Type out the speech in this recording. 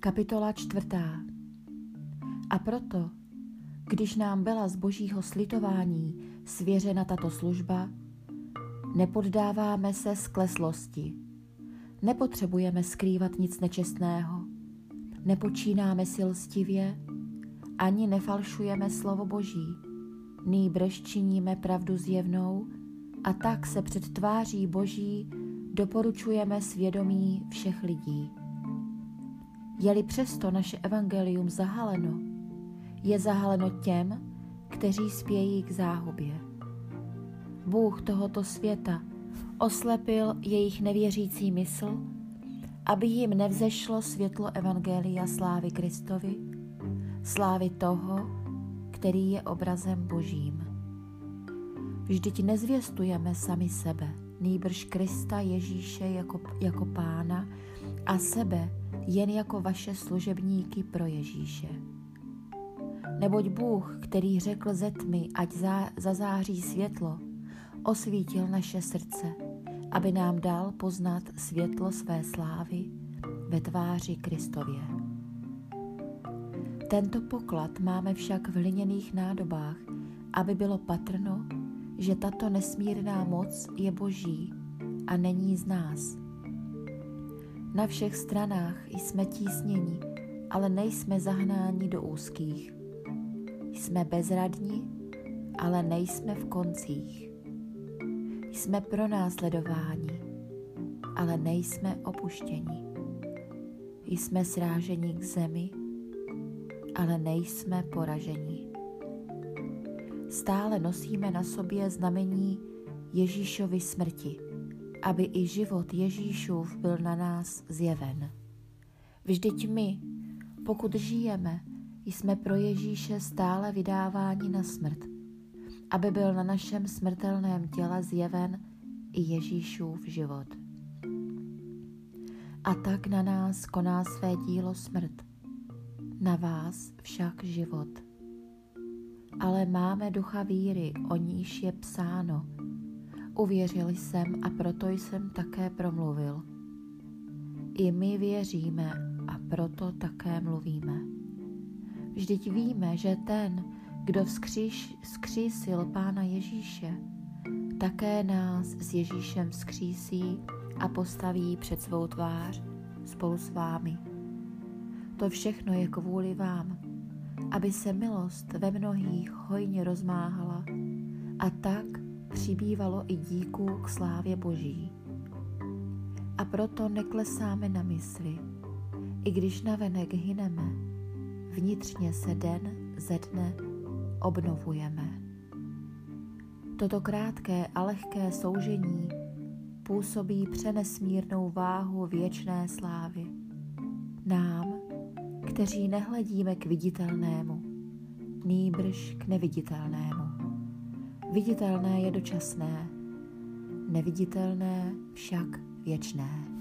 Kapitola čtvrtá. A proto, když nám byla z božího slitování svěřena tato služba, nepoddáváme se skleslosti. Nepotřebujeme skrývat nic nečestného. Nepočínáme si lstivě, ani nefalšujeme slovo Boží. Nýbrž činíme pravdu zjevnou a tak se před tváří Boží doporučujeme svědomí všech lidí. Je-li přesto naše evangelium zahaleno, je zahaleno těm, kteří spějí k záhubě. Bůh tohoto světa oslepil jejich nevěřící mysl, aby jim nevzešlo světlo Evangelia slávy Kristovi, slávy toho, který je obrazem Božím. Vždyť nezvěstujeme sami sebe, nýbrž Krista Ježíše jako, jako pána a sebe jen jako vaše služebníky pro Ježíše. Neboť Bůh, který řekl ze tmy, ať zá, zazáří světlo, osvítil naše srdce, aby nám dal poznat světlo své slávy ve tváři Kristově. Tento poklad máme však v hliněných nádobách, aby bylo patrno, že tato nesmírná moc je boží a není z nás. Na všech stranách jsme tísněni, ale nejsme zahnáni do úzkých. Jsme bezradní, ale nejsme v koncích. Jsme pronásledováni, ale nejsme opuštěni. Jsme sráženi k zemi, ale nejsme poraženi. Stále nosíme na sobě znamení Ježíšovy smrti, aby i život Ježíšův byl na nás zjeven. Vždyť my, pokud žijeme, jsme pro Ježíše stále vydáváni na smrt, aby byl na našem smrtelném těle zjeven i Ježíšův život. A tak na nás koná své dílo smrt, na vás však život. Ale máme ducha víry, o níž je psáno. Uvěřil jsem a proto jsem také promluvil. I my věříme a proto také mluvíme. Vždyť víme, že ten, kdo vzkříš, vzkřísil Pána Ježíše, také nás s Ježíšem vzkřísí a postaví před svou tvář spolu s vámi. To všechno je kvůli vám, aby se milost ve mnohých hojně rozmáhala a tak přibývalo i díků k slávě Boží. A proto neklesáme na mysli, i když navenek hyneme, vnitřně se den ze dne obnovujeme. Toto krátké a lehké soužení působí přenesmírnou váhu věčné slávy. Kteří nehledíme k viditelnému, nýbrž k neviditelnému. Viditelné je dočasné, neviditelné však věčné.